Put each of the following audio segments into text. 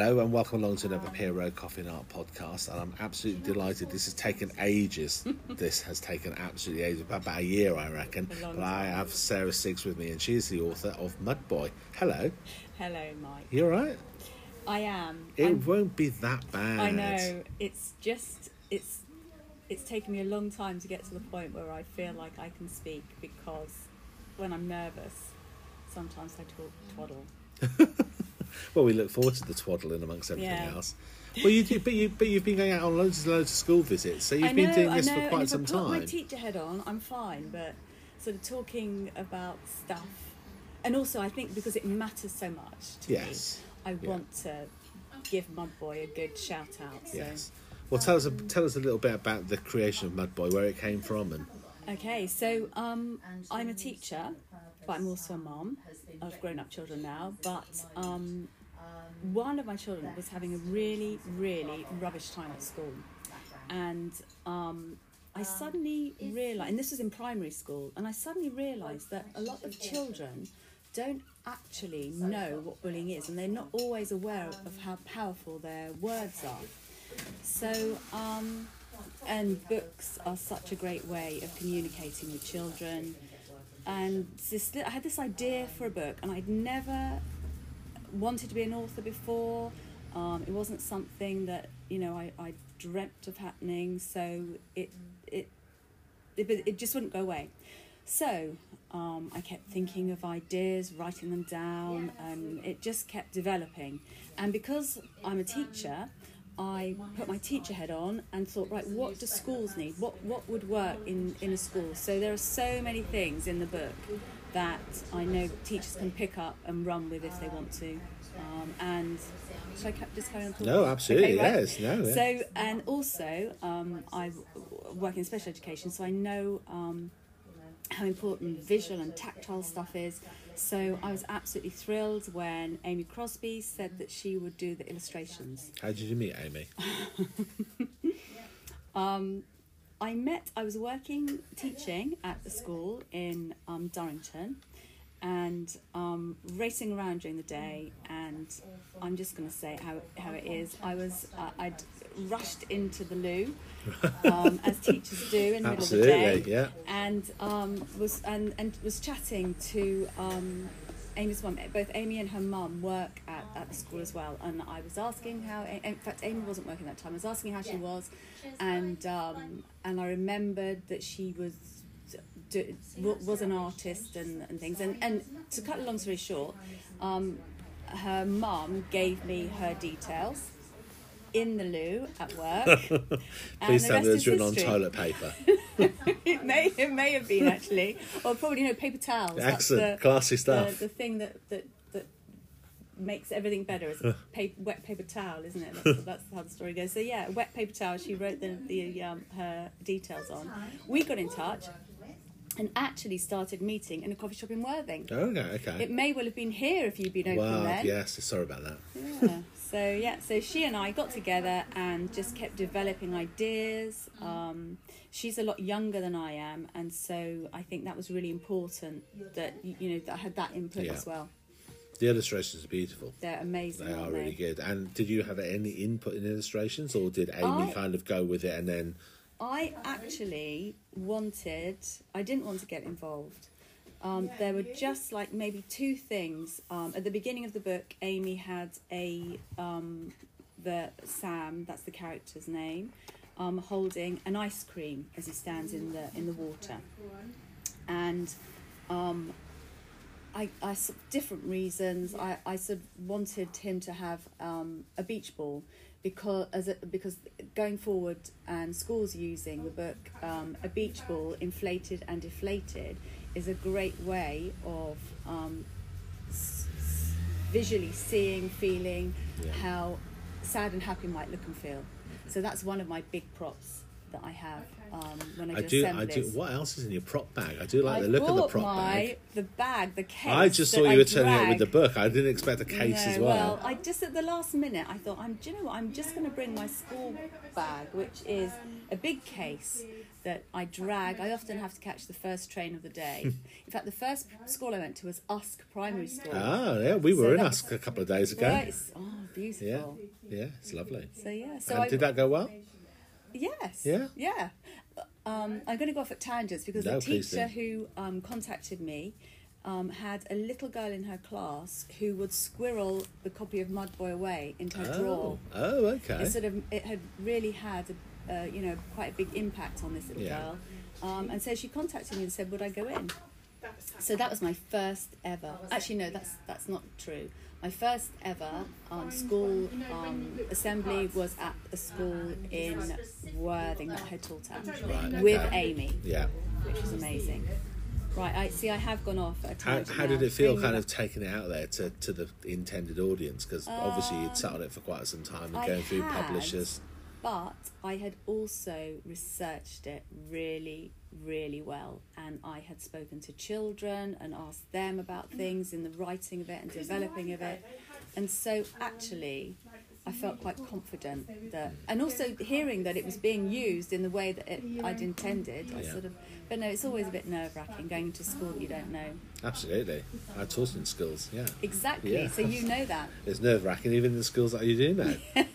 Hello and welcome along to another Pier Road Coffee and Art podcast. And I'm absolutely delighted. This has taken ages. this has taken absolutely ages, about a year, I reckon. But I have Sarah Siggs with me, and she is the author of Mud Boy. Hello, Hello, Mike. you all right? I am. It I'm- won't be that bad. I know. It's just it's it's taken me a long time to get to the point where I feel like I can speak because when I'm nervous, sometimes I talk twaddle. Well, we look forward to the twaddling amongst everything Yeah. else. Well, you do, but you but you've been going out on loads and loads of school visits, so you've I been know, doing this know, for quite if some I put my time. teacher head on, I'm fine, but sort of talking about stuff, and also I think because it matters so much to Yes. me, I Yeah. want to give Mud Boy a good shout out. So. Yes. Well, tell us a, tell us a little bit about the creation of Mud Boy, where it came from, and Okay, so um, I'm a teacher, but I'm also a mum of grown up children now. But um, one of my children was having a really, really rubbish time at school. And um, I suddenly realised, and this was in primary school, and I suddenly realised that a lot of children don't actually know what bullying is, and they're not always aware of how powerful their words are. So, um, and books are such a great way of communicating with children. And this, I had this idea for a book, and I'd never wanted to be an author before. Um, it wasn't something that you know I, I dreamt of happening. So it it it, it just wouldn't go away. So um, I kept thinking of ideas, writing them down, and it just kept developing. And because I'm a teacher, I put my teacher head on and thought, right, what do schools need? What what would work in, in a school? So there are so many things in the book that I know teachers can pick up and run with if they want to. Um, and should I just carry on talking? No, absolutely, right. yes, no. So and also um, I work in special education, so I know um, how important visual and tactile stuff is. So I was absolutely thrilled when Amy Crosby said that she would do the illustrations. how did you meet Amy? Um, I met, I was working, teaching at the school in um, Durrington and um, racing around during the day. And I'm just going to say how, how it is. I was, uh, I'd rushed into the loo, um, as teachers do in the middle of the day. Yeah. and um, was and, and was chatting to um, Amy's mum. Both Amy and her mum work at, at the school as well, and I was asking how. In fact, Amy wasn't working that time. I was asking how she was, and um, and I remembered that she was do, was an artist and, and things. And and to cut a long story short, um, her mum gave me her details. In the loo at work. Please the tell me it's written on toilet paper. it may it may have been actually, or probably you know paper towels. Excellent, the- classy The, stuff. the thing that that that makes everything better is a paper, wet paper towel, isn't it? That's, that's how the story goes. So yeah, wet paper towel. She wrote the the um, her details on. We got in touch. And actually started meeting in a coffee shop in Worthing. Okay, okay. It may well have been here if you'd been open Wow, then. yes, sorry about that. Yeah. So yeah, so she and I got together and just kept developing ideas. Um, she's a lot younger than I am, and so I think that was really important that you know that I had that input Yeah. as well. The illustrations are beautiful. They're amazing. They are aren't really good. And did you have any input in illustrations, or did Amy I- kind of go with it and then? I actually wanted. I didn't want to get involved. Um, there were just like maybe two things. Um, at the beginning of the book, Amy had a um, the Sam. That's the character's name. Um, holding an ice cream as he stands in the in the water, and um, I, I different reasons. I, I sort of wanted him to have um, a beach ball because as a, because going forward and schools using the book a beach ball inflated and deflated is a great way of um, s- s- visually seeing feeling Yeah. how sad and happy might look and feel so that's one of my big props that I have um, when I do, I do. I assemblies. do. What else is in your prop bag? I do like I the look of the brought prop my, bag. The bag, the case. I just that thought I you were turning up with the book. I didn't expect a case no, as well. Well, I just at the last minute I thought I'm. Do you know what? I'm just going to bring my school bag, which is a big case that I drag. I often have to catch the first train of the day. In fact, the first school I went to was Usk Primary School. Ah, yeah, we So were in Usk a couple of days ago. Right, Oh, beautiful. Yeah, yeah, it's lovely. So yeah. So and I, did that go well? Yes. Yeah? Yeah. Um, I'm going to go off at tangents because No, the teacher who um, contacted me um, had a little girl in her class who would squirrel the copy of Mudboy away into her drawer. Oh, oh, okay. It sort of it had really had a, uh, you know quite a big impact on this little Yeah. girl, um, and so she contacted me and said, "Would I go in?" So that was my first ever. Actually, no, that's that's not true. My first ever um, school um, assembly was at a school in Worthing that I had taught at Right, with okay. Amy, Yeah. which was amazing. Right, I see. I have gone off. At a How, how did it feel, kind of taking it out there to, to the intended audience? Because obviously you'd sat on it for quite some time and I going through had, publishers. But I had also researched it really, really well. And I had spoken to children and asked them about things in the writing of it and developing of it. And so actually, I felt quite confident that, and also hearing that it was being used in the way that it, I'd intended, I sort of, but no, it's always a bit nerve wracking going to school that you don't know. Absolutely. I taught in schools, yeah. Exactly, Yeah. so you know that. It's nerve wracking even in the schools that you do now.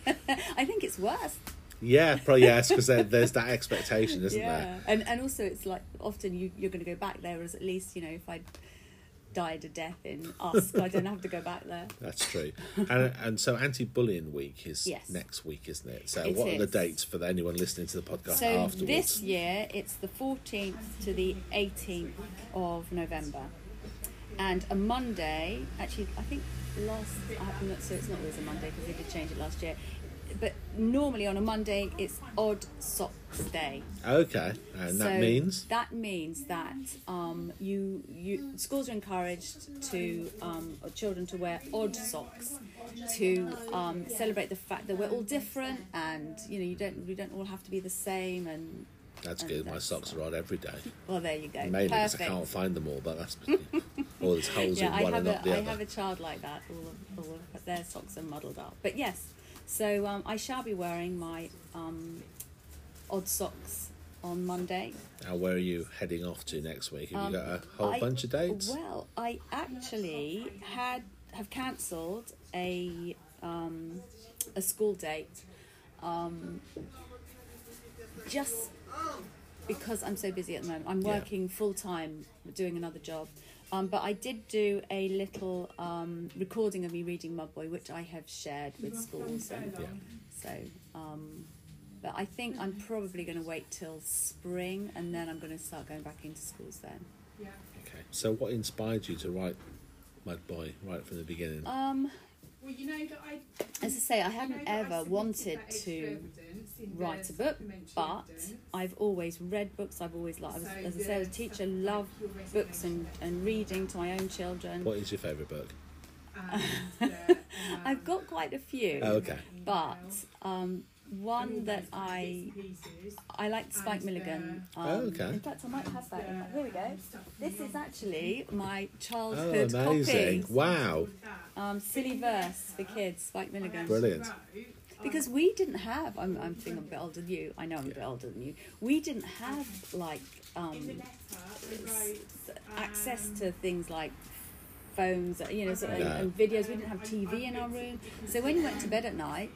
I think it's worse. Yeah, probably yes, because there, there's that expectation, isn't there? and and also it's like often you you're going to go back there, whereas at least you know if I died a death in Usk, I don't have to go back there. That's true. and, and so anti-bullying week is Yes. next week, isn't it? So It what are the dates for anyone listening to the podcast So afterwards? this year it's the 14th to the 18th of November, and a Monday. Actually, I think last I haven't so it's not always a Monday because they did change it last year. But normally on a Monday it's Odd Socks Day. Okay, and that means that means that um, you you schools are encouraged to um, children to wear odd socks to um, celebrate the fact that we're all different and you know you don't we don't all have to be the same and that's and good. My that's- socks are odd every day. well there you go Mainly because I can't find them all, but that's all there's holes yeah in I one and not a the I other. have a child like that all of, all of their socks are muddled up but yes so um, I shall be wearing my um, odd socks on Monday Now, where are you heading off to next week? Have Um, you got a whole I- bunch of dates? Well, I actually had have cancelled a um, a school date um, just because I'm so busy at the moment. I'm Yeah. working full time doing another job. Um, but I did do a little um, recording of me reading Mudboy, which I have shared with schools. And Yeah. So, um, but I think I'm probably going to wait till spring, and then I'm going to start going back into schools then. Okay. So, what inspired you to write Mud Boy right from the beginning? Um, Well, you know that I, as I say, I you know hadn't that I ever submitted wanted to evidence in write a book, but. I've always read books. I've always liked, So as I say, as a teacher, stuff like love books and, and reading to my own children. What is your favourite book? and the, I've got quite a few, Oh, okay. but um, one that I bits. I liked Spike Milligan. uh, Um, Oh, okay. In fact, I might have that. In my, here we go. This is actually my childhood Oh, childhood amazing! copy. Wow, Um, silly verse for kids, Spike Milligan. Brilliant. Because we didn't have, I'm, I'm thinking I'm a bit older than you, I know I'm a bit older than you, we didn't have like um, In the letter, we wrote, access to things like phones, you know, sort of, No. and videos. We didn't have TV in our room. So when you went to bed at night,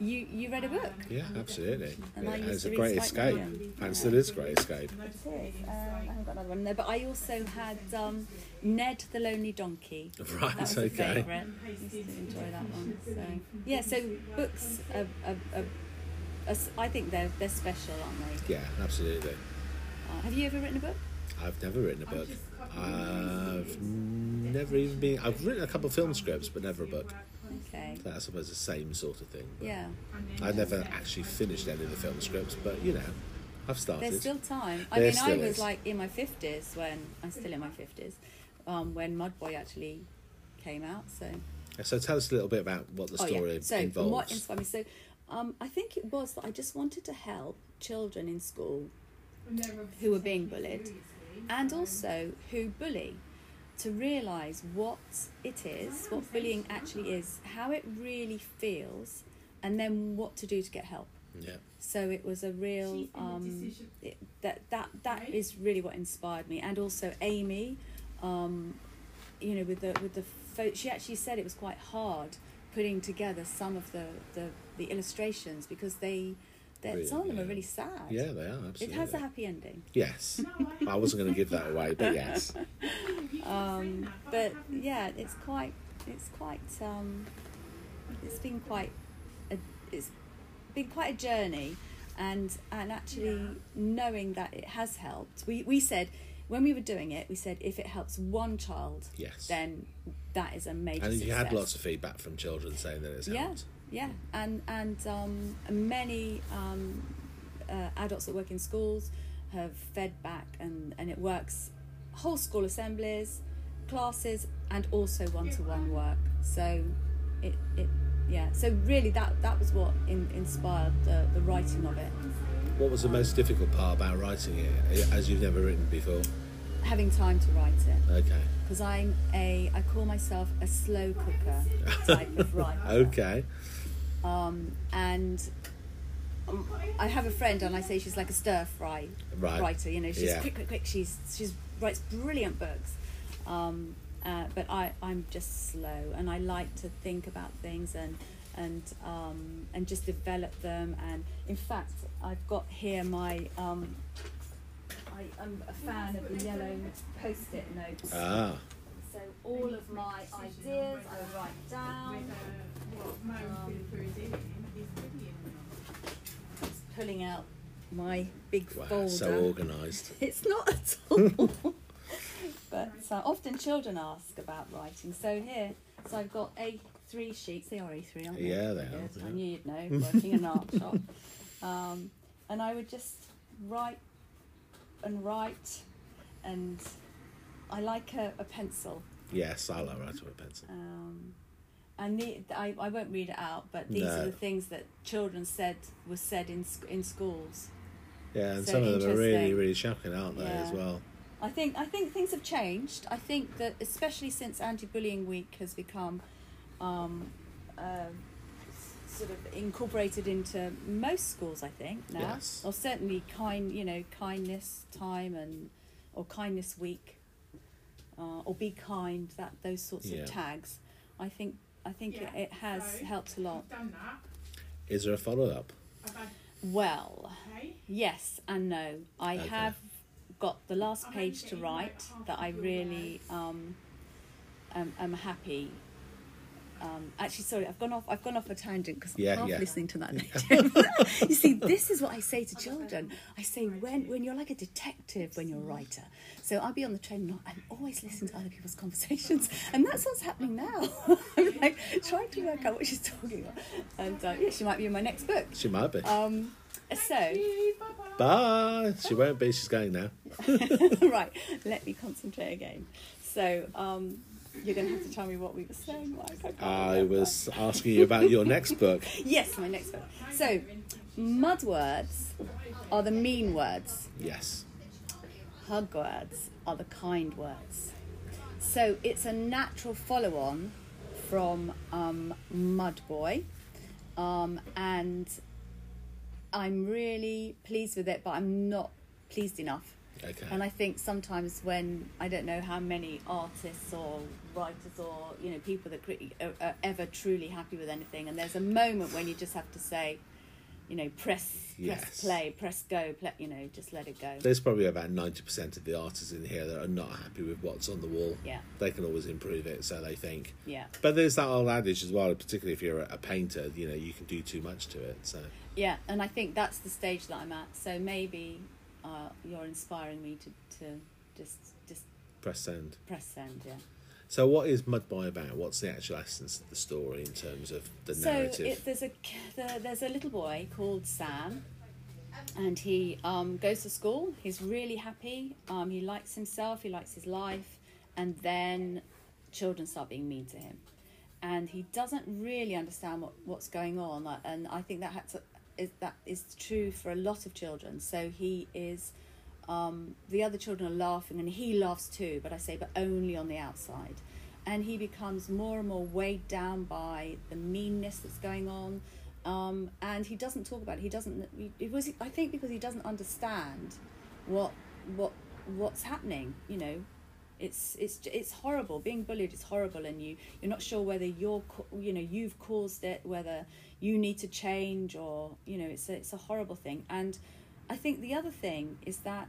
you, you read a book. yeah, absolutely. And Yeah, it's a great escape, Milligan. and still is a great escape. It is. Um, I haven't got another one there, but I also had um, Ned the Lonely Donkey. Right, That was a okay. favourite. Used to enjoy that one. So yeah, so books are, are, are, are s- I think they're they're special, aren't they? Yeah, absolutely. Uh, have you ever written a book? I've never written a book. I've never even been. I've written a couple of film scripts, but never a book. Okay. That's, I suppose the same sort of thing. Yeah. I've never actually finished any of the film scripts, but you know, I've started. There's still time. I There mean, I was is. like in my fifties when I'm still in my fifties, um, when Mudboy actually came out. So So tell us a little bit about what the Oh, story yeah. So, involves. what inspired me? So, um, I think it was that I just wanted to help children in school And they're obviously who were being bullied, and also who bully to realise what it is, what bullying actually is, how it really feels, and then what to do to get help. Yeah. So it was a real She's been a um, it, that that that Right. is really what inspired me, and also Amy, um, you know, with the with the pho- she actually said it was quite hard putting together some of the the, the illustrations because they. Really, some of them are really sad. Yeah, they are absolutely. It has a happy ending. Yes. I wasn't going to give that away, but yes. You keep saying Um, but yeah, it's quite, it's quite, um, it's been quite, a, it's been quite a journey, and and actually Yeah. knowing that it has helped. We we said when we were doing it, we said if it helps one child, Yes. then that is a major. And you had lots of feedback from children saying that it's yeah, helped. yeah, and and um, many um, uh, adults that work in schools have fed back, and and it works whole school assemblies, classes, and also one to one work. So it it yeah. So really, that that was what in, inspired the the writing of it. What was the most difficult part about writing it, as you've never written before? Having time to write it Okay. because I'm a I call myself a slow cooker type of writer. Okay. um, and I have a friend, and I say she's like a stir fry Right. writer. You know, she's Yeah. quick, quick, quick. She's she's writes brilliant books, um, uh, but I I'm just slow, and I like to think about things and and um, and just develop them. And in fact, I've got here my. Um, I am a fan of the yellow post-it notes. Ah. so all of my ideas I write down. Whether what Mo Um, Philippa are doing is brilliant or not. Just pulling out my big Wow. folder. So organised. It's not at all. but uh, often children ask about writing. So here, so I've got A3 sheets. They are A3, aren't they? Yeah, they are, I knew you'd know, working in an art shop. Um, and I would just write and write, and I like a, a pencil. Yes, I like writing with a pencil. Um, and the, I, I won't read it out, but these No. are the things that children said was said in in schools. Yeah, and So some of them are really, really shocking, aren't they, as well? I think I think things have changed. I think that especially since Anti-Bullying Week has become um, uh, sort of incorporated into most schools. I think now, Yes. or certainly kind, you know, kindness time and or kindness week, uh, or be kind. That those sorts Yeah. of tags. I think I think Yeah, it, it has so helped a lot. I've done that. Is there a follow up? Well, okay. Yes and no. I Okay. have got the last I'm page to write that I really um, am, am happy. Um, actually, sorry, I've gone off. I've gone off a tangent because I'm half yeah. listening to that. you see, this is what I say to children. I say when when you're like a detective when you're a writer. So I'll be on the train and I'm always listening to other people's conversations, and that's what's happening now. I'm like trying to work out what she's talking about, and uh, yeah, she might be in my next book. She might be. Um, so. Bye bye. Bye. She won't be. She's going now. right, let me concentrate again. So, um, you're going to have to tell me what we were saying, Mike. I, I was asking you about your next book. Yes, my next book. So, mud words are the mean words, Yes. hug words are the kind words. So, it's a natural follow on from um, Mud Boy. Um, and I'm really pleased with it, but I'm not pleased enough Okay. And I think sometimes when I don't know how many artists or writers or you know people that cre- are, are ever truly happy with anything, and there's a moment when you just have to say, you know, press, Yes. press play, press go, play, you know, just let it go. There's probably about 90% of the artists in here that are not happy with what's on the wall. Yeah. They can always improve it, so they think. Yeah, But there's that old adage as well, particularly if you're a, a painter, you know, you can do too much to it. So, yeah, and I think that's the stage that I'm at. So maybe uh, you're inspiring me to, to just just press send. press send. Yeah. So, what is Mud Boy about? What's the actual essence of the story in terms of the so narrative? it, there's a the, there's a little boy called Sam, and he um, goes to school. He's really happy. Um, he likes himself. He likes his life, and then children start being mean to him, and he doesn't really understand what, what's going on. uh, And I think that had to, is that is true for a lot of children. So he is. Um, the other children are laughing, and he laughs too. But I say, but only on the outside, and he becomes more and more weighed down by the meanness that's going on. Um, and he doesn't talk about it. He doesn't. It was. I think because he doesn't understand what what what's happening. You know, it's it's it's horrible. Being bullied is horrible, and you you're not sure whether you're you know you've caused it, whether you need to change, or you know it's a, it's a horrible thing. And I think the other thing is that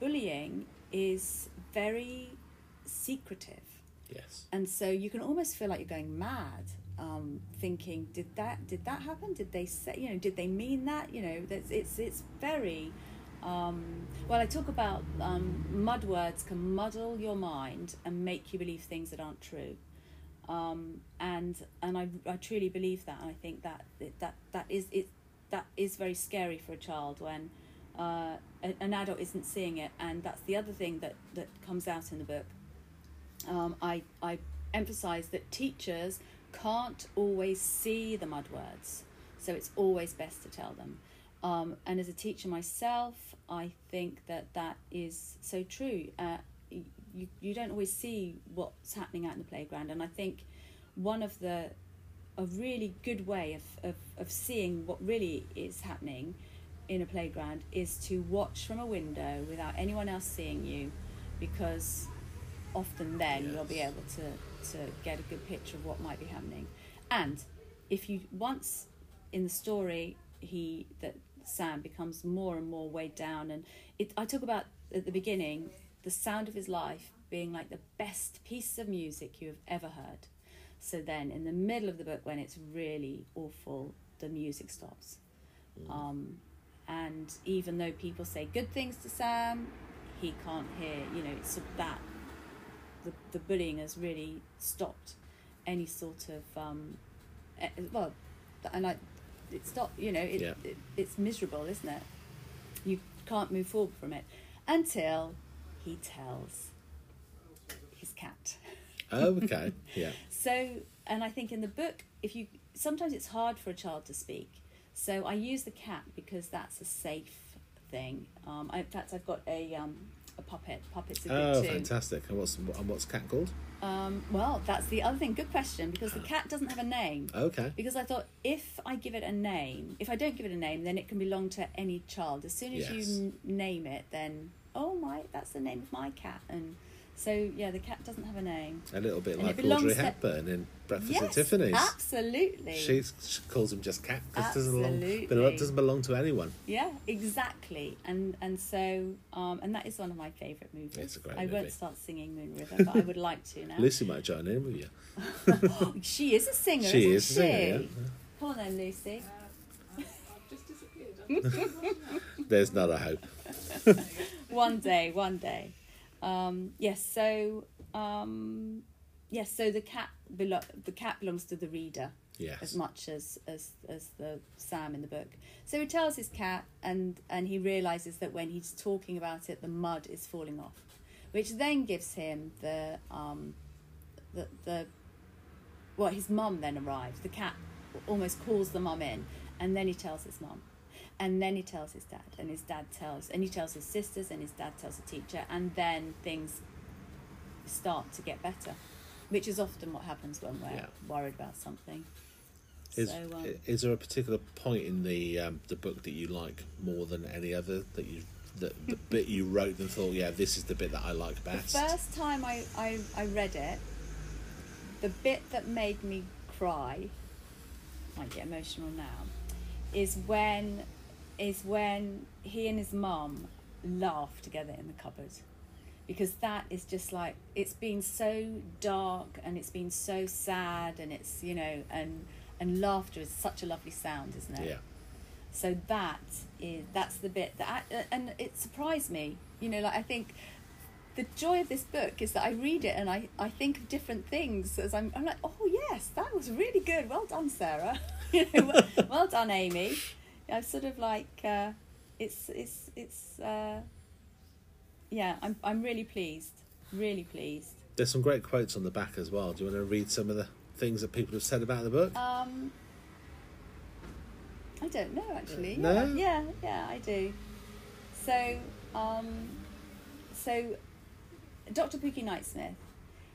bullying is very secretive. Yes. and so you can almost feel like you're going mad um, thinking did that did that happen? Did they say you know did they mean that? You know that's it's it's very um, well i talk about um, mud words can muddle your mind and make you believe things that aren't true. Um, and and I, I truly believe that and i think that that that is it that is very scary for a child when uh, an adult isn't seeing it and that's the other thing that that comes out in the book um, I, I emphasize that teachers can't always see the mud words, so it's always best to tell them. Um, and as a teacher myself, I think that that is so true. Uh, you, you don't always see what's happening out in the playground, and I think one of the a really good way of, of, of seeing what really is happening in a playground is to watch from a window without anyone else seeing you because often then you'll be able to, to get a good picture of what might be happening. And if you once in the story he that Sam becomes more and more weighed down and it I talk about at the beginning the sound of his life being like the best piece of music you have ever heard. So then in the middle of the book when it's really awful, the music stops. Um, and even though people say good things to Sam, he can't hear, you know, it's that the, the bullying has really stopped any sort of um, eh, well, and I, it stopped. You know, it, Yeah. it it's miserable, isn't it? You can't move forward from it until he tells his cat. Oh, okay. Yeah. So, and I think in the book, if you sometimes it's hard for a child to speak. So I use the cat because that's a safe thing. Um, I, in fact, I've got a um, a puppet. Puppets are good Oh, too. fantastic. And what's and what's cat called? Um, well, that's the other thing. Good question because the cat doesn't have a name. Okay. Because I thought if I give it a name, if I don't give it a name, then it can belong to any child. As soon as Yes. you n- name it, then oh my, that's the name of my cat. And so yeah, the cat doesn't have a name. A little bit And like belongs Audrey to- Hepburn in Breakfast yes, at Tiffany's. absolutely. She, she calls him just cat because it doesn't belong, but it doesn't belong to anyone. Yeah, exactly. And and so um, and that is one of my favourite movies. It's a great I movie. w't start singing Moon River, but I would like to now. Lucy might join in with you. she is a singer. She isn't is a singer, she? Come on then, Lucy. Uh, I've, I've just disappeared. I'm just watching that. There's not a hope. one day, one day. Um, yes. So um, yes. So the cat belo- the cat belongs to the reader Yes. as much as, as as the Sam in the book. So he tells his cat, and and he realizes that when he's talking about it, the mud is falling off, which then gives him the um, the the well, his mum then arrives. The cat almost calls the mum in, and then he tells his mum, and then he tells his dad, and his dad tells, and he tells his sisters, and his dad tells the teacher, and then things start to get better, which is often what happens when we're Yeah. worried about something. Is, so, um, is there a particular point in the um, the book that you like more than any other that you that the bit you wrote and thought, yeah, this is the bit that I like best The first time I, I, I read it, the bit that made me cry, might get emotional now, is when is when he and his mum laugh together in the cupboard. Because that is just like it's been so dark and it's been so sad and it's you know and and laughter is such a lovely sound, isn't it? Yeah. So that is that's the bit that I, and it surprised me. You know, like I think the joy of this book is that I read it and I, I think of different things as I'm I'm like, oh yes, that was really good. Well done, Sarah. you know, well, well done, Amy. I'm sort of like uh, it's it's it's uh, yeah. I'm I'm really pleased, really pleased. There's some great quotes on the back as well. Do you want to read some of the things that people have said about the book? Um, I don't know actually. No? Yeah, yeah, yeah, I do. So, um, so Dr. Pookie Knightsmith,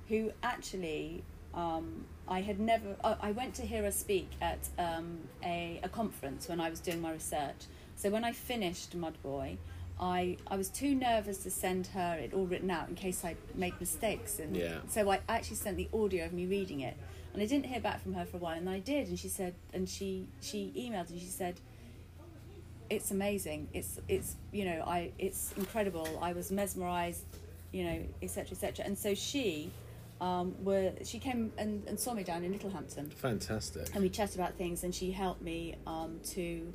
who actually um, I had never. Uh, I went to hear her speak at um, a a conference when I was doing my research. So when I finished Mudboy, I I was too nervous to send her it all written out in case I made mistakes. And Yeah. so I actually sent the audio of me reading it, and I didn't hear back from her for a while. And then I did, and she said, and she she emailed and she said, "It's amazing. It's it's you know I it's incredible. I was mesmerized, you know, etc. etc." And so she. Um, were she came and, and saw me down in Littlehampton Fantastic. and we chatted about things and she helped me um, to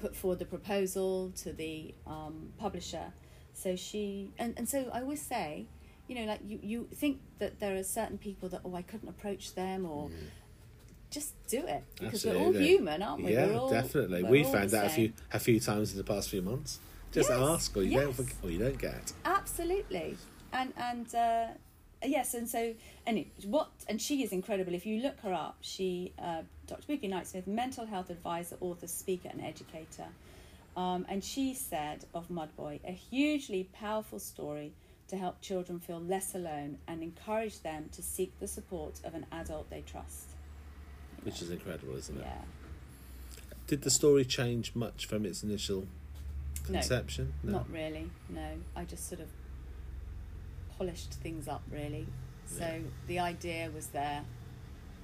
put forward the proposal to the um, publisher so she and, and so i always say you know like you, you think that there are certain people that oh i couldn't approach them or just do it because we're all human aren't we Yeah, we're all, definitely. We found that a few a few times in the past few months. Just Yes, ask, or you don't, or you don't get. Absolutely, and and uh, yes, and so and it, what and she is incredible. If you look her up, she uh, Dr. Pookie Knightsmith, mental health advisor, author, speaker, and educator, um, and she said of Mudboy, a hugely powerful story to help children feel less alone and encourage them to seek the support of an adult they trust. Which is incredible, isn't it? Yeah, Did the story change much from its initial No, conception? not really. No, I just sort of polished things up really. So Yeah. the idea was there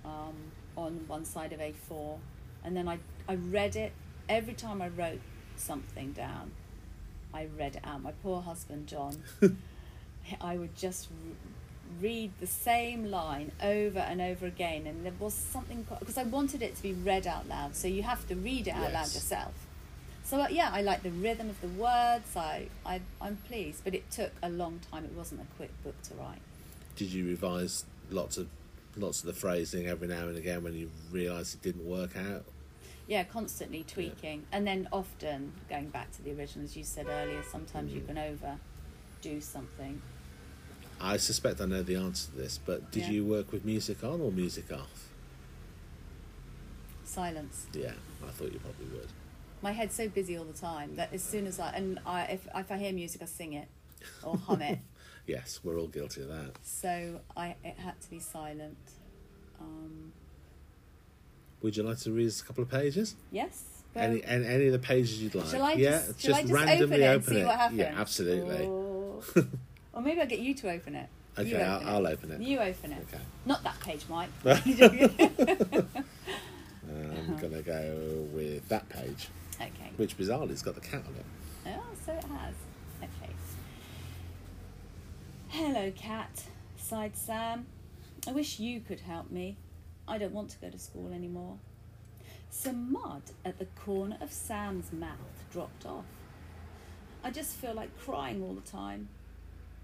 um, on one side of A4, and then I I read it every time I wrote something down. I read it out. My poor husband John, I would just read the same line over and over again, and there was something because I wanted it to be read out loud. So you have to read it out loud yourself. So uh, yeah, I like the rhythm of the words. I, I I'm pleased, but it took a long time. It wasn't a quick book to write. Did you revise lots of lots of the phrasing every now and again when you realised it didn't work out? Yeah, constantly tweaking, and then often going back to the original, as you said earlier. Sometimes you Mm. can overdo something. I suspect I know the answer to this, but did Yeah. you work with music on or music off? Silence. Yeah, I thought you probably would. My head's so busy all the time that as soon as I and I if if I hear music, I sing it or hum it. Yes, we're all guilty of that. So I it had to be silent. Um, Would you like to read a couple of pages? yes. Go. Any, any any of the pages you'd like? Shall I yeah, just, I just randomly open it what happens? Yeah, absolutely. Or, or maybe I'll get you to open it. Okay, I'll, open I'll open it. You open it. Okay. Not that page, Mike. I'm gonna go with that page, okay. which bizarrely has got the cat on it. Oh, so it has. Okay. Hello, cat, sighed Sam. I wish you could help me. I don't want to go to school anymore. Some mud at the corner of Sam's mouth dropped off. I just feel like crying all the time.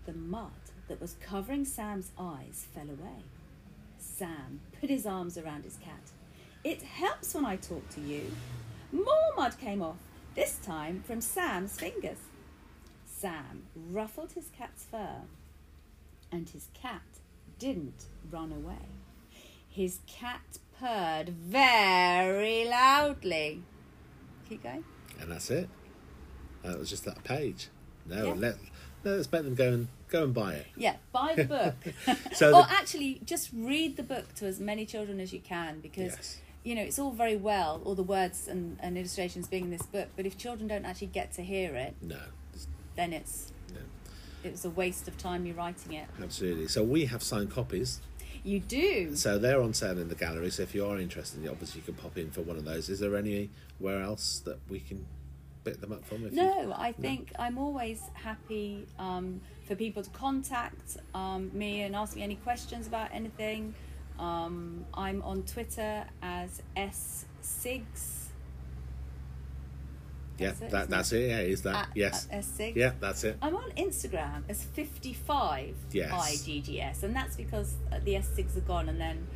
The mud that was covering Sam's eyes fell away. Sam put his arms around his cat. It helps when I talk to you. More mud came off, this time from Sam's fingers. Sam ruffled his cat's fur, and his cat didn't run away. His cat purred very loudly. Keep going. And that's it. That was just that page. No, Yeah. let let's make them go and go and buy it. Yeah, buy the book. So or the- actually, just read the book to as many children as you can because, Yes. You know, it's all very well, all the words and, and illustrations being in this book, but if children don't actually get to hear it, No, then it's no, it was a waste of time you writing it. absolutely. So we have signed copies. You do. So they're on sale in the gallery. So if you are interested, obviously you can pop in for one of those. Is there anywhere else that we can pick them up from? If you- No, I think I'm always happy um, for people to contact um, me and ask me any questions about anything. Um, I'm on Twitter as S Siggs. yeah, that's it, that, that's it. Yeah, is that? At- yes. at S Siggs. Yeah, that's it. I'm on Instagram as 55 Yes. IGGS, and that's because the S Siggs are gone, and then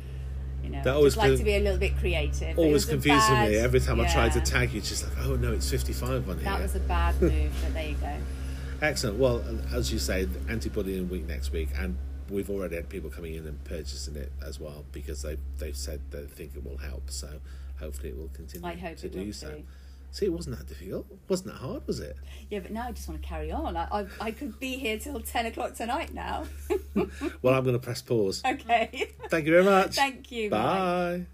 you know That always like to be a little bit creative. Always confusing bad- me. Every time I tried to tag you, it's just like, oh no, it's 55 on here. That was a bad move, but there you go. Excellent. Well, as you say, anti-bullying week next week, and we've already had people coming in and purchasing it as well because they they've said they think it will help. So hopefully it will continue to do so. too. See, it wasn't that difficult. wasn't that hard, was it? Yeah, but now I just want to carry on. I, I, I could be here till 10 o'clock tonight now. Well, I'm going to press pause. okay. Thank you very much. Thank you. Bye.